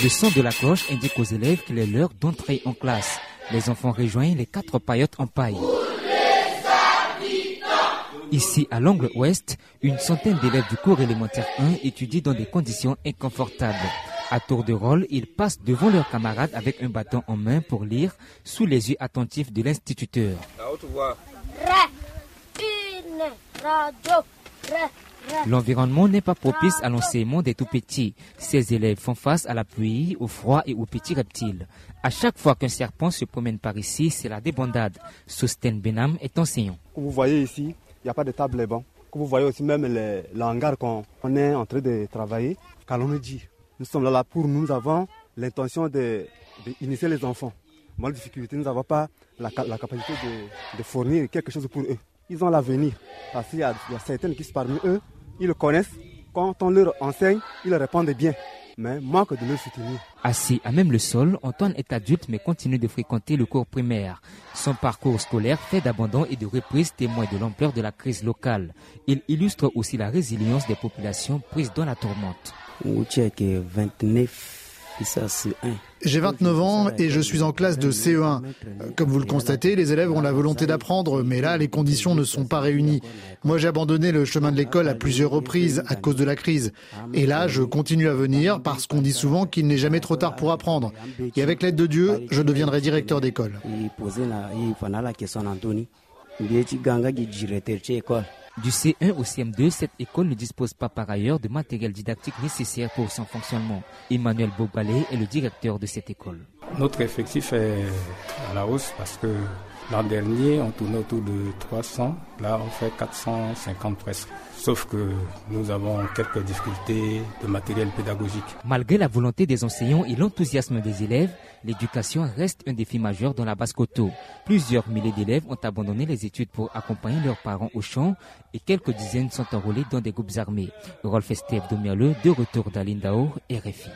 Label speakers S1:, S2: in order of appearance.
S1: Le son de la cloche indique aux élèves qu'il est l'heure d'entrer en classe. Les enfants rejoignent les quatre paillotes en paille. Ici, à l'angle ouest, une centaine d'élèves du cours élémentaire 1 étudient dans des conditions inconfortables. À tour de rôle, ils passent devant leurs camarades avec un bâton en main pour lire sous les yeux attentifs de l'instituteur. L'environnement n'est pas propice à l'enseignement des tout-petits. Ces élèves font face à la pluie, au froid et aux petits reptiles. À chaque fois qu'un serpent se promène par ici, c'est la débandade. Sosten Benham est enseignant.
S2: Vous voyez ici, il n'y a pas de table et banc. Vous voyez aussi même les, hangars qu'on est en train de travailler. Qu'allons nous dit Nous sommes là, pour nous, avons l'intention d'initier les enfants. De difficulté, nous n'avons pas la, capacité de, fournir quelque chose pour eux. Ils ont l'avenir. Parce qu'il y, y, a certaines qui sont parmi eux, ils le connaissent. Quand on leur enseigne, ils répondent bien. Mais manque de le soutenir.
S1: Assis à même le sol, Antoine est adulte mais continue de fréquenter le cours primaire. Son parcours scolaire fait d'abandon et de reprise témoin de l'ampleur de la crise locale. Il illustre aussi la résilience des populations prises dans la tourmente.
S3: 29
S4: j'ai 29 ans et je suis en classe de CE1. Comme vous le constatez, les élèves ont la volonté d'apprendre, mais là, les conditions ne sont pas réunies. Moi, j'ai abandonné le chemin de l'école à plusieurs reprises à cause de la crise. Et là, je continue à venir parce qu'on dit souvent qu'il n'est jamais trop tard pour apprendre. Et avec l'aide de Dieu, je deviendrai directeur d'école.
S1: Du C1 au CM2, cette école ne dispose pas par ailleurs de matériel didactique nécessaire pour son fonctionnement. Emmanuel Bobalé est le directeur de cette école.
S5: Notre effectif est à la hausse parce que l'an dernier, on tournait autour de 300. Là, on fait 450 presque. Sauf que nous avons quelques difficultés de matériel pédagogique.
S1: Malgré la volonté des enseignants et l'enthousiasme des élèves, l'éducation reste un défi majeur dans la Basse-Coteau. Plusieurs milliers d'élèves ont abandonné les études pour accompagner leurs parents au champ et quelques dizaines sont enrôlés dans des groupes armés. Rolf Esteve Domialeux, de retour d'Alindao, RFI.